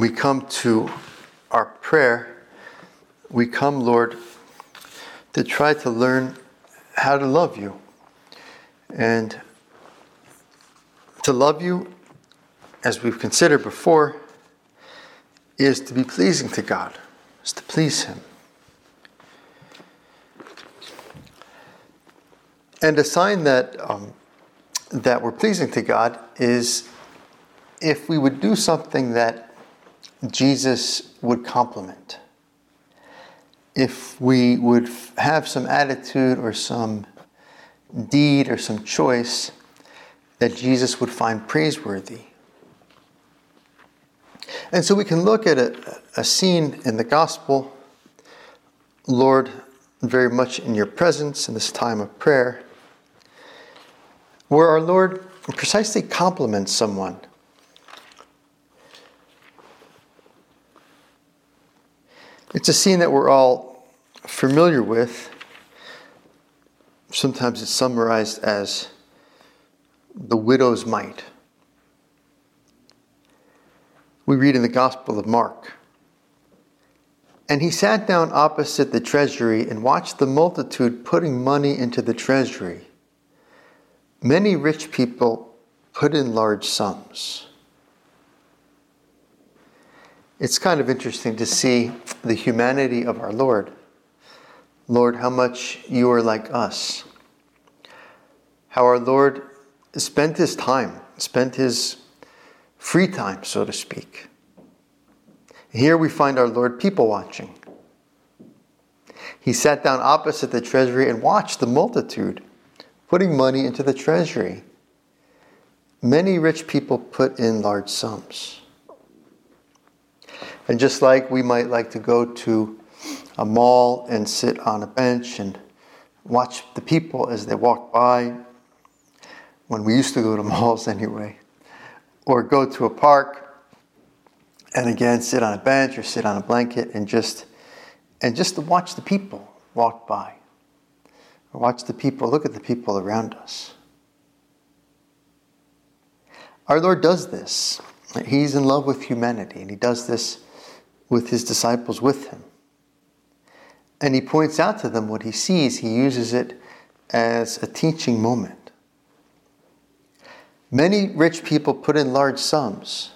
When we come to our prayer, we come, Lord, to try to learn how to love you. And to love you, as we've considered before, is to be pleasing to God, is to please Him. And a sign that, um, that we're pleasing to God is if we would do something that Jesus would compliment. If we would have some attitude or some deed or some choice that Jesus would find praiseworthy. And so we can look at a, a scene in the gospel, Lord, very much in your presence in this time of prayer, where our Lord precisely compliments someone It's a scene that we're all familiar with. Sometimes it's summarized as the widow's mite. We read in the Gospel of Mark. And he sat down opposite the treasury and watched the multitude putting money into the treasury. Many rich people put in large sums it's kind of interesting to see the humanity of our Lord. Lord, how much you are like us. How our Lord spent his time, spent his free time, so to speak. Here we find our Lord people watching. He sat down opposite the treasury and watched the multitude putting money into the treasury. Many rich people put in large sums. And just like we might like to go to a mall and sit on a bench and watch the people as they walk by, when we used to go to malls anyway, or go to a park and again sit on a bench or sit on a blanket and just and just to watch the people walk by. Or watch the people look at the people around us. Our lord does this. He's in love with humanity and he does this with his disciples with him. And he points out to them what he sees, he uses it as a teaching moment. Many rich people put in large sums,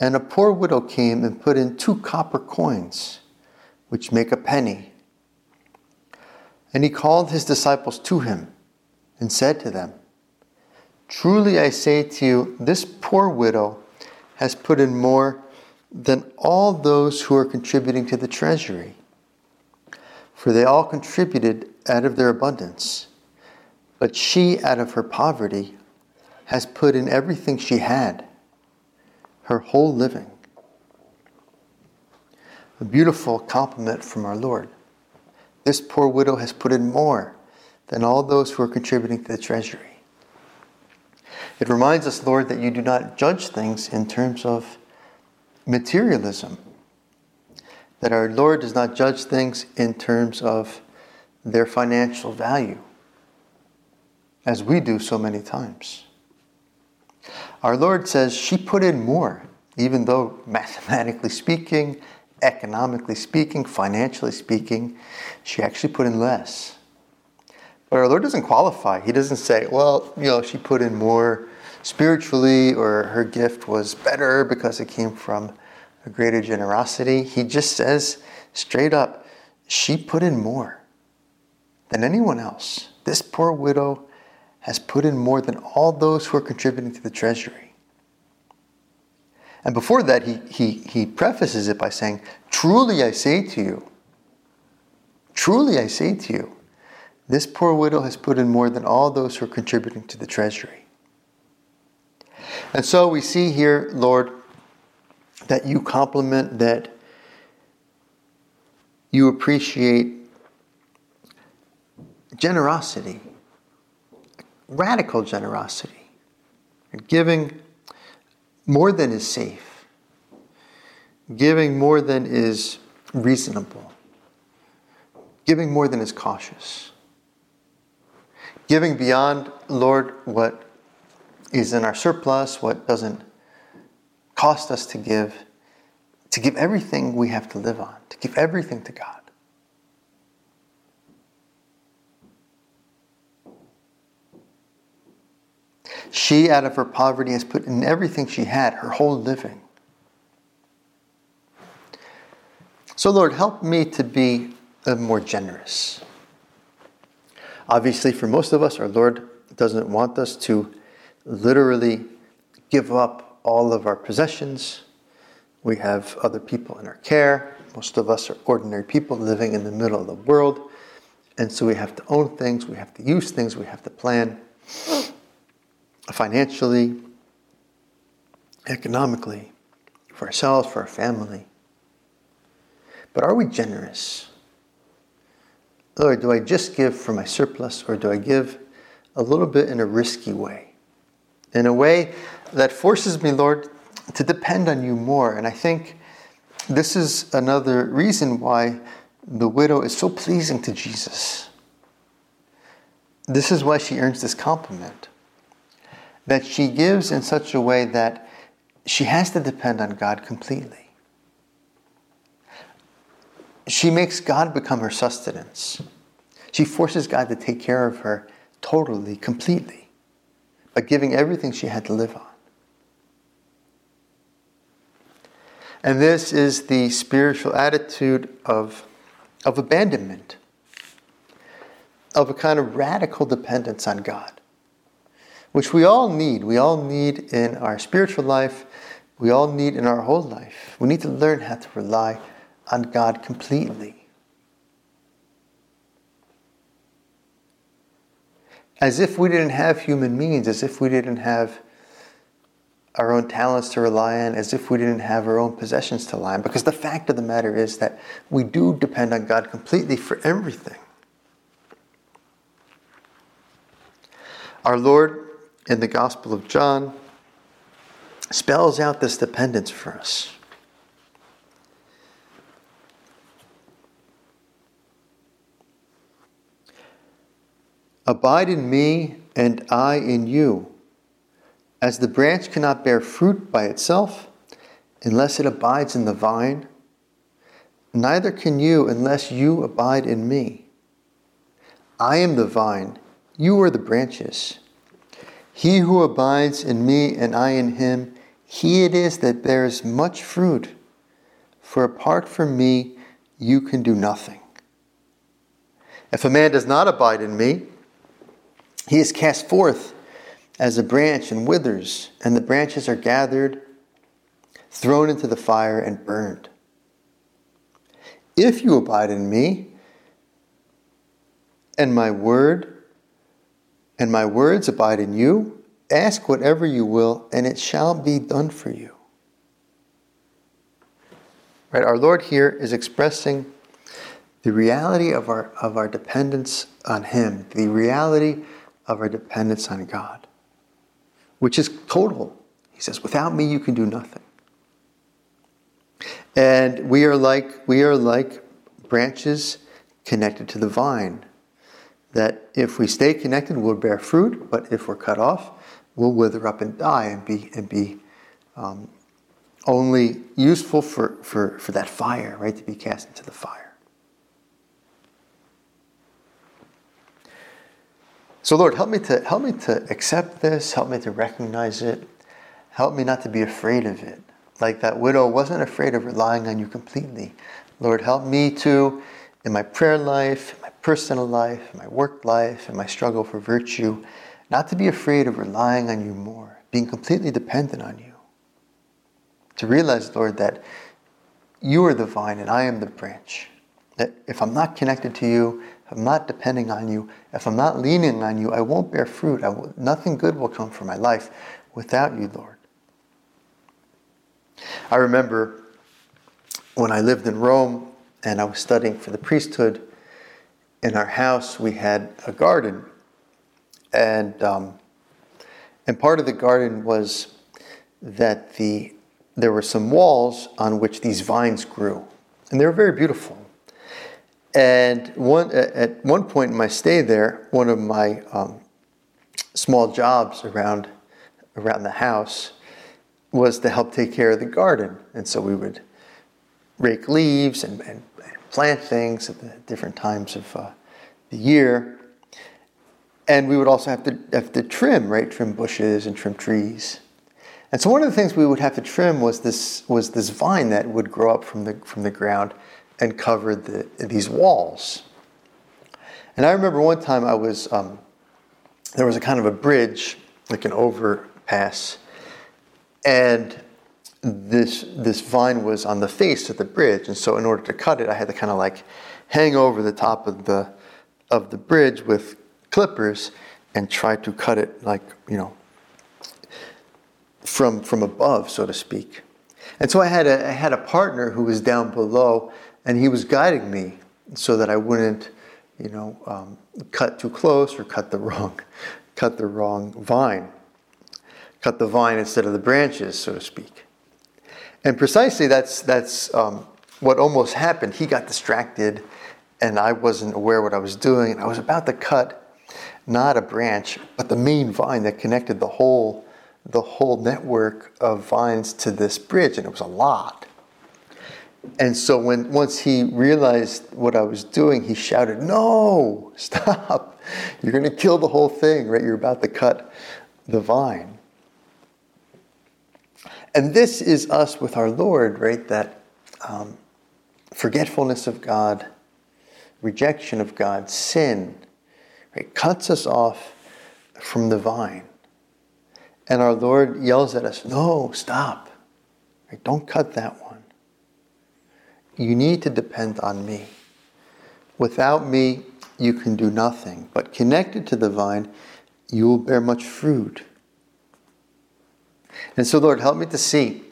and a poor widow came and put in two copper coins, which make a penny. And he called his disciples to him and said to them, Truly I say to you, this poor widow has put in more than all those who are contributing to the treasury. For they all contributed out of their abundance. But she, out of her poverty, has put in everything she had, her whole living. A beautiful compliment from our Lord. This poor widow has put in more than all those who are contributing to the treasury. It reminds us, Lord, that you do not judge things in terms of materialism. That our Lord does not judge things in terms of their financial value, as we do so many times. Our Lord says she put in more, even though mathematically speaking, economically speaking, financially speaking, she actually put in less. But our Lord doesn't qualify. He doesn't say, well, you know, she put in more spiritually or her gift was better because it came from a greater generosity. He just says straight up, she put in more than anyone else. This poor widow has put in more than all those who are contributing to the treasury. And before that, he, he, he prefaces it by saying, Truly I say to you, truly I say to you, this poor widow has put in more than all those who are contributing to the treasury. And so we see here, Lord, that you compliment, that you appreciate generosity, radical generosity, giving more than is safe, giving more than is reasonable, giving more than is cautious, giving beyond, Lord, what is in our surplus, what doesn't cost us to give, to give everything we have to live on, to give everything to God. She, out of her poverty, has put in everything she had, her whole living. So, Lord, help me to be more generous. Obviously, for most of us, our Lord doesn't want us to literally give up all of our possessions. We have other people in our care. Most of us are ordinary people living in the middle of the world. And so we have to own things, we have to use things, we have to plan financially, economically, for ourselves, for our family. But are we generous? Or do I just give for my surplus, or do I give a little bit in a risky way? In a way that forces me, Lord, to depend on you more. And I think this is another reason why the widow is so pleasing to Jesus. This is why she earns this compliment that she gives in such a way that she has to depend on God completely. She makes God become her sustenance. She forces God to take care of her totally, completely, giving everything she had to live on. And this is the spiritual attitude of, of abandonment, of a kind of radical dependence on God which we all need. We all need in our spiritual life. We all need in our whole life. We need to learn how to rely on God completely. As if we didn't have human means, as if we didn't have our own talents to rely on, as if we didn't have our own possessions to rely on. Because the fact of the matter is that we do depend on God completely for everything. Our Lord in the Gospel of John spells out this dependence for us. Abide in me, and I in you. As the branch cannot bear fruit by itself unless it abides in the vine, neither can you unless you abide in me. I am the vine, you are the branches. He who abides in me and I in him, he it is that bears much fruit. For apart from me, you can do nothing. If a man does not abide in me, he is cast forth as a branch and withers, and the branches are gathered, thrown into the fire, and burned. If you abide in me, and my word and my words abide in you. Ask whatever you will, and it shall be done for you. Right? Our Lord here is expressing the reality of our, of our dependence on Him, the reality of our dependence on God, which is total. He says, without me, you can do nothing. And we are like, we are like branches connected to the vine that if we stay connected, we'll bear fruit, but if we're cut off, we'll wither up and die and be, and be um, only useful for, for, for that fire, right? To be cast into the fire. So Lord, help me to help me to accept this, help me to recognize it, help me not to be afraid of it. Like that widow wasn't afraid of relying on you completely. Lord, help me to, in my prayer life, in my personal life, my work life, and my struggle for virtue, not to be afraid of relying on you more, being completely dependent on you. To realize, Lord, that you are the vine and I am the branch. That if I'm not connected to you, I'm not depending on you, if I'm not leaning on you, I won't bear fruit. nothing good will come from my life without you, Lord. I remember when I lived in Rome and I was studying for the priesthood, in our house we had a garden. And, um, and part of the garden was that the, there were some walls on which these vines grew. And they were very beautiful. And one, at one point in my stay there, one of my um, small jobs around, around the house was to help take care of the garden. And so we would rake leaves and, and, and plant things at the different times of uh, the year. And we would also have to, have to trim, right? Trim bushes and trim trees. And so one of the things we would have to trim was this, was this vine that would grow up from the, from the ground and covered the, these walls. And I remember one time I was, um, there was a kind of a bridge, like an overpass, and this this vine was on the face of the bridge, and so in order to cut it, I had to kind of like hang over the top of the of the bridge with clippers and try to cut it like you know from from above, so to speak. And so I had a I had a partner who was down below, and he was guiding me so that I wouldn't, you know, um, cut too close or cut the wrong cut the wrong vine cut the vine instead of the branches, so to speak. And precisely that's, that's um, what almost happened. He got distracted, and I wasn't aware what I was doing. And I was about to cut not a branch, but the main vine that connected the whole, the whole network of vines to this bridge, and it was a lot. And so when once he realized what I was doing, he shouted, "No, stop! You're going to kill the whole thing, right? You're about to cut the vine." And this is us with our Lord, right? That um, forgetfulness of God, rejection of God, sin, right? Cuts us off from the vine. And our Lord yells at us, No, stop. Right? Don't cut that one. You need to depend on me. Without me, you can do nothing. But connected to the vine, you will bear much fruit. And so, Lord, help me to see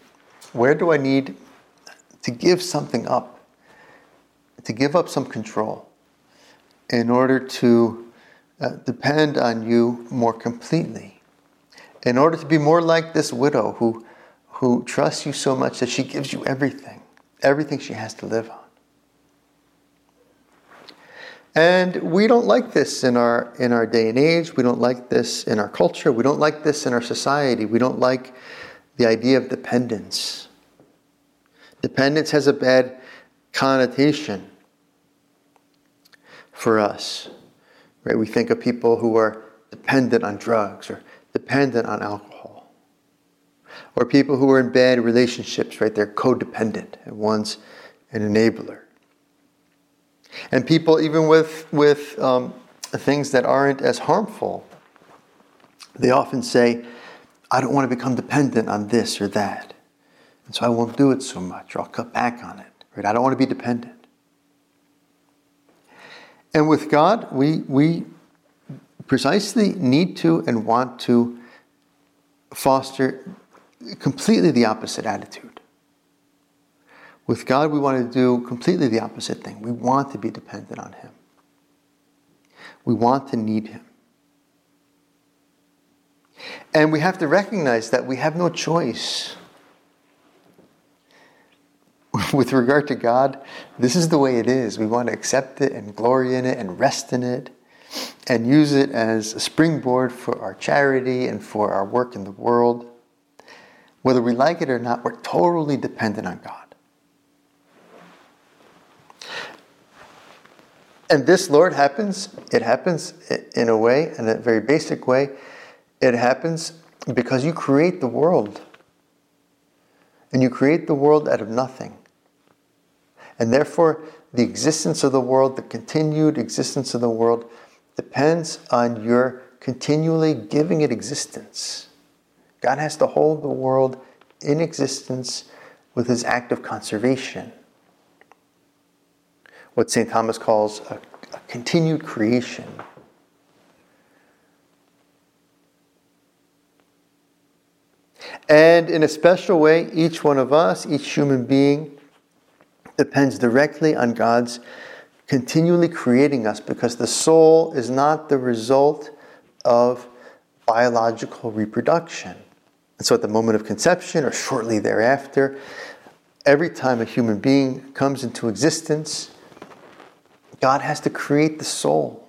where do I need to give something up, to give up some control in order to uh, depend on you more completely, in order to be more like this widow who, who trusts you so much that she gives you everything, everything she has to live on. And we don't like this in our in our day and age. We don't like this in our culture. We don't like this in our society. We don't like the idea of dependence. Dependence has a bad connotation for us. Right? We think of people who are dependent on drugs or dependent on alcohol. Or people who are in bad relationships, right? They're codependent and one's an enabler. And people, even with, with um, things that aren't as harmful, they often say, I don't want to become dependent on this or that. And so I won't do it so much, or I'll cut back on it. Right? I don't want to be dependent. And with God, we, we precisely need to and want to foster completely the opposite attitude. With God, we want to do completely the opposite thing. We want to be dependent on Him. We want to need Him. And we have to recognize that we have no choice. With regard to God, this is the way it is. We want to accept it and glory in it and rest in it and use it as a springboard for our charity and for our work in the world. Whether we like it or not, we're totally dependent on God. And this, Lord, happens, it happens in a way, in a very basic way. It happens because you create the world. And you create the world out of nothing. And therefore, the existence of the world, the continued existence of the world, depends on your continually giving it existence. God has to hold the world in existence with his act of conservation. What St. Thomas calls a, a continued creation. And in a special way, each one of us, each human being, depends directly on God's continually creating us because the soul is not the result of biological reproduction. And so at the moment of conception or shortly thereafter, every time a human being comes into existence, God has to create the soul.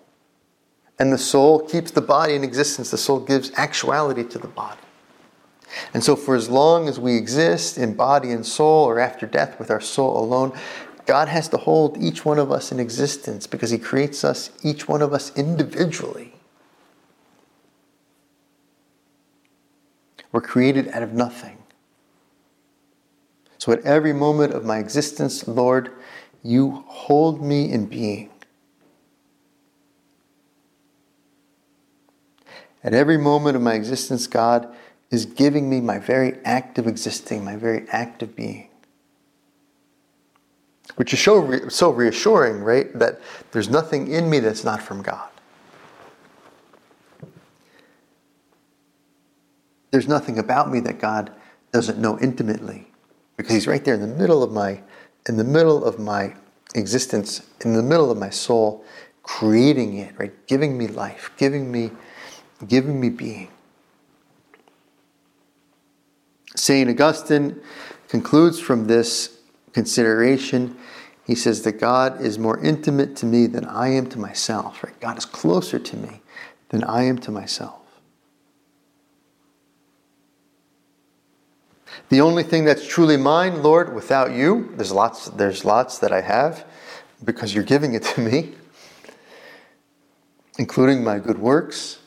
And the soul keeps the body in existence. The soul gives actuality to the body. And so, for as long as we exist in body and soul, or after death with our soul alone, God has to hold each one of us in existence because He creates us, each one of us individually. We're created out of nothing. So, at every moment of my existence, Lord, you hold me in being. At every moment of my existence, God is giving me my very act of existing, my very act of being which is so, so reassuring, right? That there's nothing in me that's not from God. There's nothing about me that God doesn't know intimately because he's right there in the middle of my in the middle of my existence, in the middle of my soul, creating it, right? Giving me life, giving me giving me being. St. Augustine concludes from this consideration, he says that God is more intimate to me than I am to myself. Right? God is closer to me than I am to myself. The only thing that's truly mine, Lord, without you, there's lots, there's lots that I have because you're giving it to me, including my good works,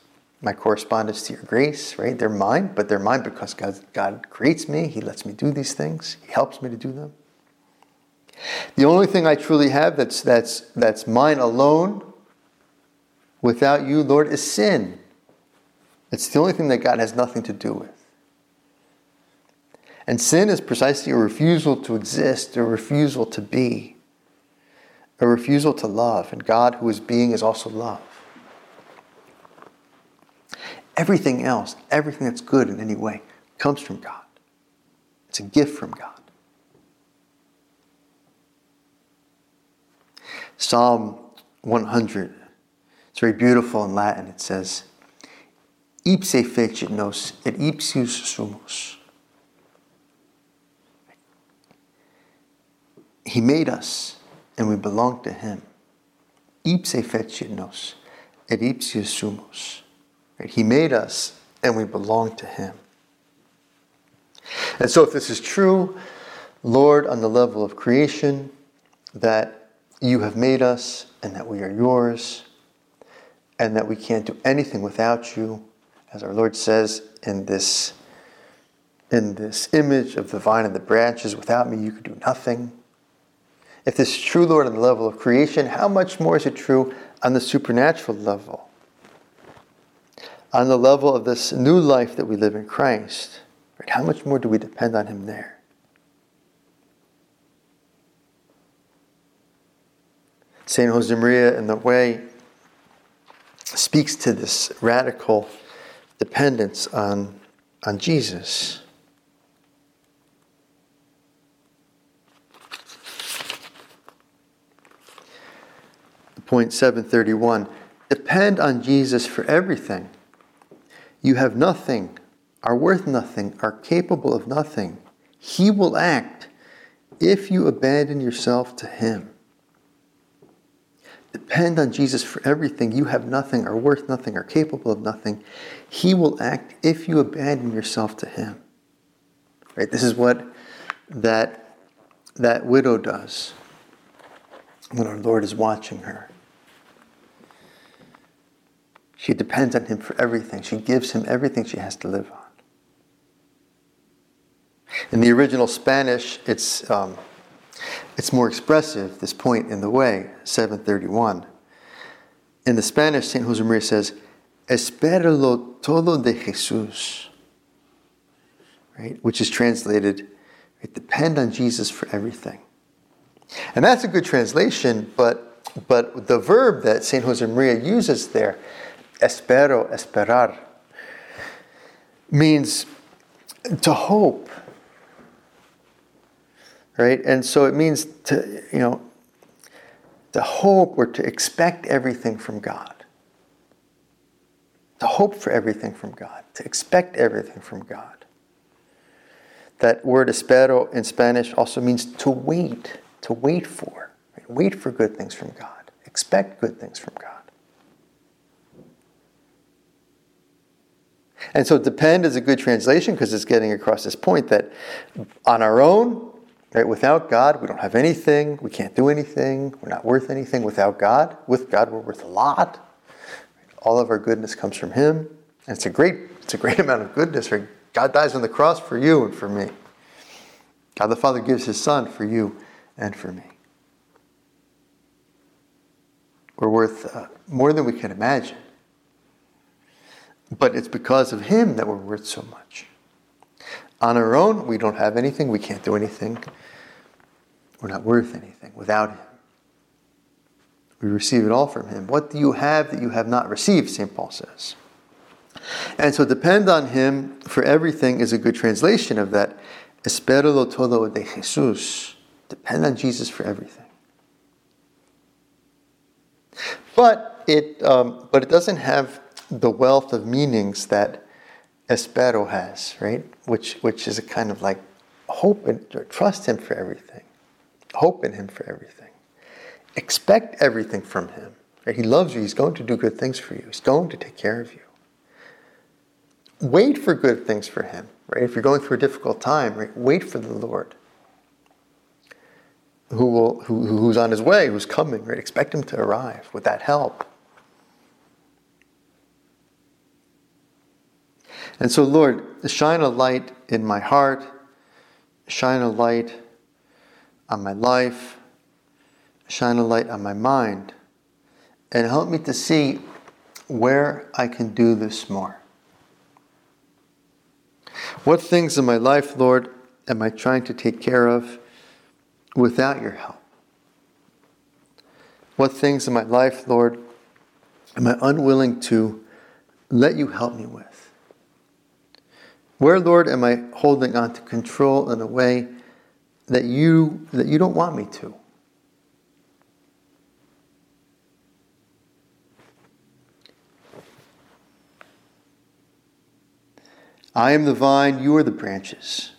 my correspondence to your grace, right? They're mine, but they're mine because God, God creates me. He lets me do these things. He helps me to do them. The only thing I truly have that's, that's, that's mine alone without you, Lord, is sin. It's the only thing that God has nothing to do with. And sin is precisely a refusal to exist, a refusal to be, a refusal to love. And God, who is being, is also love. Everything else, everything that's good in any way, comes from God. It's a gift from God. Psalm 100. It's very beautiful in Latin. It says, Ipse fecit nos et ipsius sumus. He made us and we belong to him. Ipse fecit nos et ipsius sumus. He made us and we belong to him. And so, if this is true, Lord, on the level of creation, that you have made us and that we are yours and that we can't do anything without you as our lord says in this in this image of the vine and the branches without me you could do nothing if this is true lord on the level of creation how much more is it true on the supernatural level on the level of this new life that we live in christ right? how much more do we depend on him there St. Josemaria, in the way, speaks to this radical dependence on, on Jesus. Point 731 Depend on Jesus for everything. You have nothing, are worth nothing, are capable of nothing. He will act if you abandon yourself to Him. Depend on Jesus for everything. You have nothing, are worth nothing, are capable of nothing. He will act if you abandon yourself to Him. Right? This is what that, that widow does when our Lord is watching her. She depends on Him for everything. She gives Him everything she has to live on. In the original Spanish, it's. Um, it's more expressive, this point in the way, 731. In the Spanish, St. Josemaria says, espéralo todo de Jesús, right? Which is translated, right, depend on Jesus for everything. And that's a good translation, but but the verb that St. Josemaria uses there, espero, esperar, means to hope. Right? And so it means to, you know, to hope or to expect everything from God. To hope for everything from God, to expect everything from God. That word espero in Spanish also means to wait, to wait for. Right? Wait for good things from God. Expect good things from God. And so depend is a good translation because it's getting across this point that on our own, right, without God, we don't have anything, we can't do anything, we're not worth anything without God. With God, we're worth a lot. All of our goodness comes from Him. And it's a great, it's a great amount of goodness. Right? God dies on the cross for you and for me. God the Father gives His Son for you and for me. We're worth uh, more than we can imagine. But it's because of Him that we're worth so much. On our own, we don't have anything, we can't do anything, we're not worth anything without Him. We receive it all from Him. What do you have that you have not received, St. Paul says. And so depend on Him for everything is a good translation of that. Espéralo todo de Jesús. Depend on Jesus for everything. But it, um, but it doesn't have the wealth of meanings that espero has, right? Which, which is a kind of like hope and trust Him for everything, hope in Him for everything, expect everything from Him. Right? He loves you. He's going to do good things for you. He's going to take care of you. Wait for good things for Him, right? If you're going through a difficult time, right? Wait for the Lord who will, who, who's on his way, who's coming, right? Expect him to arrive with that help. And so, Lord, shine a light in my heart, shine a light on my life, shine a light on my mind, and help me to see where I can do this more. What things in my life, Lord, am I trying to take care of? without your help? What things in my life, Lord, am I unwilling to let you help me with? Where, Lord, am I holding on to control in a way that you that you don't want me to? I am the vine, you are the branches.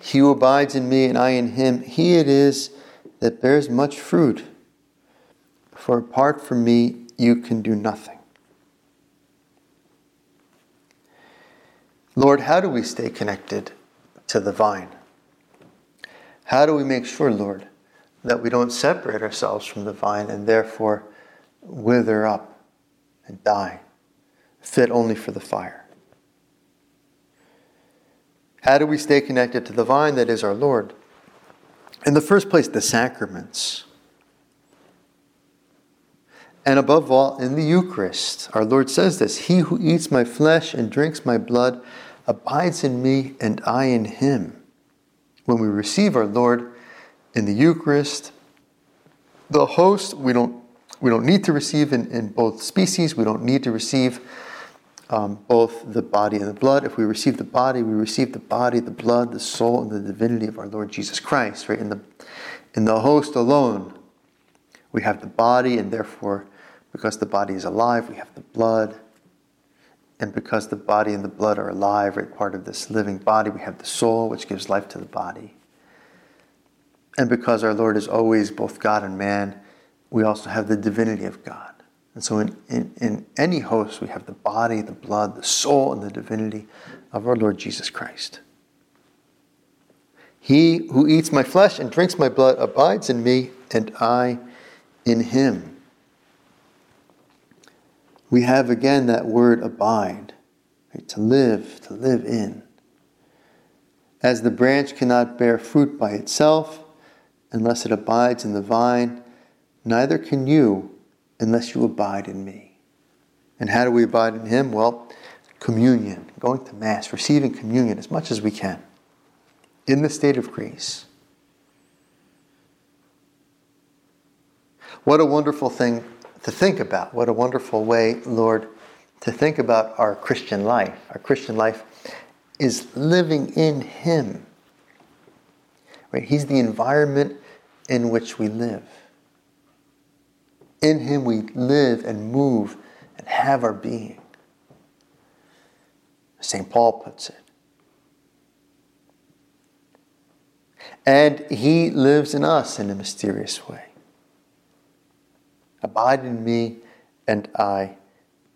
He who abides in me and I in him, he it is that bears much fruit. For apart from me, you can do nothing. Lord, how do we stay connected to the vine? How do we make sure, Lord, that we don't separate ourselves from the vine and therefore wither up and die, fit only for the fire? How do we stay connected to the vine that is our Lord? In the first place, the sacraments. And above all, in the Eucharist, our Lord says this He who eats my flesh and drinks my blood abides in me, and I in him. When we receive our Lord in the Eucharist, the host we don't, we don't need to receive in, in both species, we don't need to receive um, both the body and the blood. If we receive the body, we receive the body, the blood, the soul, and the divinity of our Lord Jesus Christ. Right in the in the host alone, we have the body, and therefore, because the body is alive, we have the blood. And because the body and the blood are alive, right, part of this living body, we have the soul, which gives life to the body. And because our Lord is always both God and man, we also have the divinity of God. And so, in, in, in, any host, we have the body, the blood, the soul, and the divinity of our Lord Jesus Christ. He who eats my flesh and drinks my blood abides in me, and I in him. We have again that word abide, right? to live, to live in. As the branch cannot bear fruit by itself unless it abides in the vine, neither can you unless you abide in me. And how do we abide in Him? Well, communion, going to Mass, receiving communion as much as we can in the state of grace. What a wonderful thing to think about. What a wonderful way, Lord, to think about our Christian life. Our Christian life is living in Him. Right? He's the environment in which we live. In Him we live and move and have our being. St. Paul puts it. And He lives in us in a mysterious way. Abide in me, and I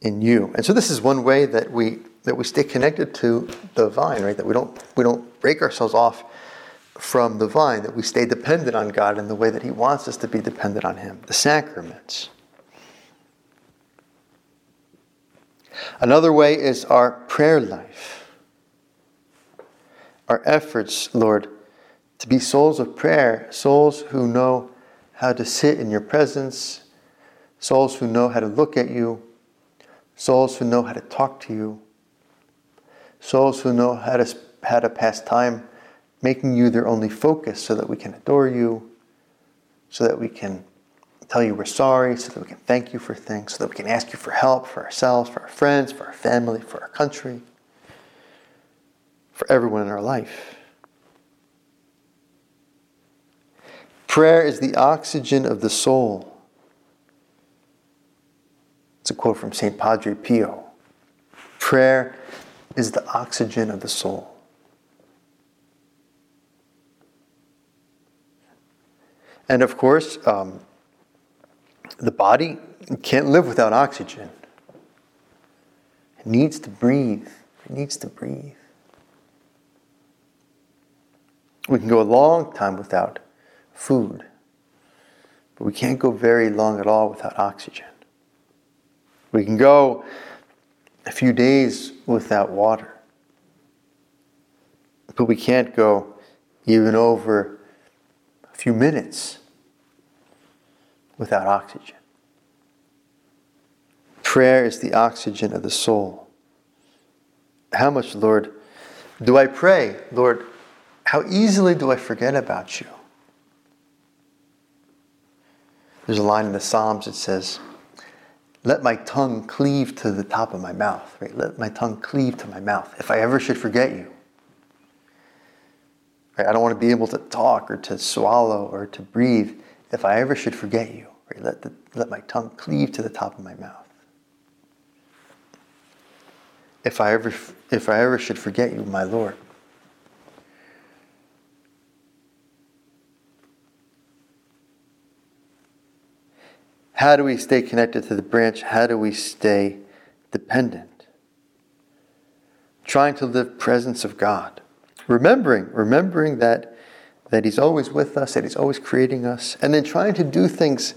in you. And so this is one way that we that we stay connected to the vine, right? That we don't we don't break ourselves off from the vine, that we stay dependent on God in the way that He wants us to be dependent on Him. The sacraments. Another way is our prayer life. Our efforts, Lord, to be souls of prayer, souls who know how to sit in your presence, souls who know how to look at you, souls who know how to talk to you, souls who know how to, how to pass time making you their only focus so that we can adore you, so that we can tell you we're sorry, so that we can thank you for things, so that we can ask you for help for ourselves, for our friends, for our family, for our country, for everyone in our life. Prayer is the oxygen of the soul. It's a quote from St. Padre Pio. Prayer is the oxygen of the soul. And of course, um, the body can't live without oxygen. It needs to breathe. It needs to breathe. We can go a long time without food, but we can't go very long at all without oxygen. We can go a few days without water, but we can't go even over a few minutes without oxygen. Prayer is the oxygen of the soul. How much, Lord, do I pray? Lord, how easily do I forget about you? There's a line in the Psalms that says, Let my tongue cleave to the top of my mouth, right? Let my tongue cleave to my mouth if I ever should forget you. Right? I don't want to be able to talk or to swallow or to breathe if I ever should forget you. Right? Let, the, let my tongue cleave to the top of my mouth. If I ever, if I ever should forget you, my Lord. How do we stay connected to the branch? How do we stay dependent? Trying to live presence of God. Remembering, remembering that, that He's always with us, that He's always creating us, and then trying to do things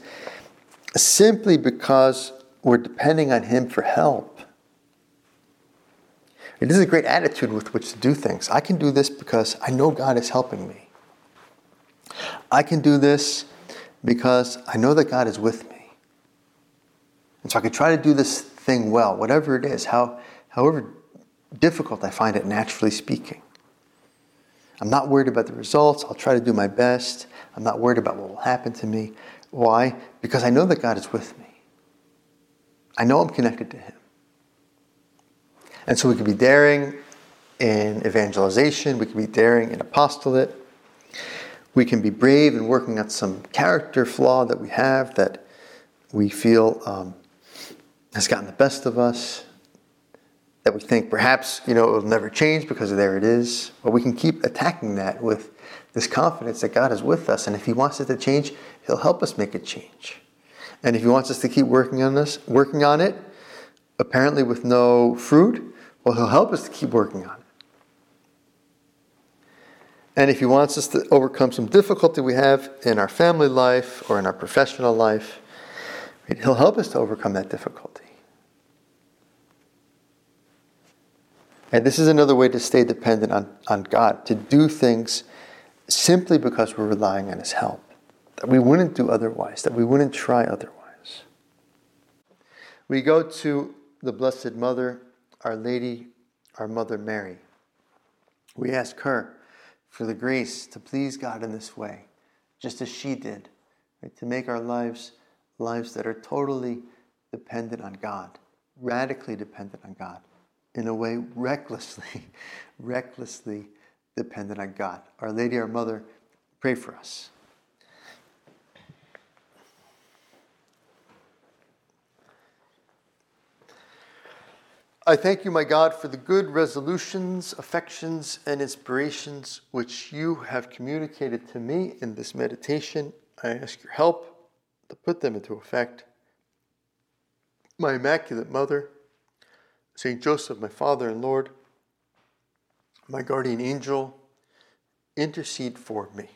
simply because we're depending on Him for help. It is a great attitude with which to do things. I can do this because I know God is helping me. I can do this because I know that God is with me. And so I could try to do this thing well, whatever it is, how, however difficult I find it naturally speaking. I'm not worried about the results. I'll try to do my best. I'm not worried about what will happen to me. Why? Because I know that God is with me. I know I'm connected to Him. And so we can be daring in evangelization, we can be daring in apostolate, we can be brave in working on some character flaw that we have that we feel um, has gotten the best of us, that we think perhaps you know it will never change because there it is. But we can keep attacking that with this confidence that God is with us, and if He wants it to change, He'll help us make it change. And if He wants us to keep working on this, working on it, apparently with no fruit, well, He'll help us to keep working on it. And if He wants us to overcome some difficulty we have in our family life or in our professional life, He'll help us to overcome that difficulty. And this is another way to stay dependent on, on God, to do things simply because we're relying on His help, that we wouldn't do otherwise, that we wouldn't try otherwise. We go to the Blessed Mother, Our Lady, our Mother Mary. We ask her for the grace to please God in this way, just as she did, right? to make our lives lives that are totally dependent on God, radically dependent on God, in a way recklessly, recklessly dependent on God. Our Lady, our Mother, pray for us. I thank you, my God, for the good resolutions, affections, and inspirations which you have communicated to me in this meditation. I ask your help to put them into effect. My Immaculate Mother, St. Joseph, my Father and Lord, my guardian angel, intercede for me.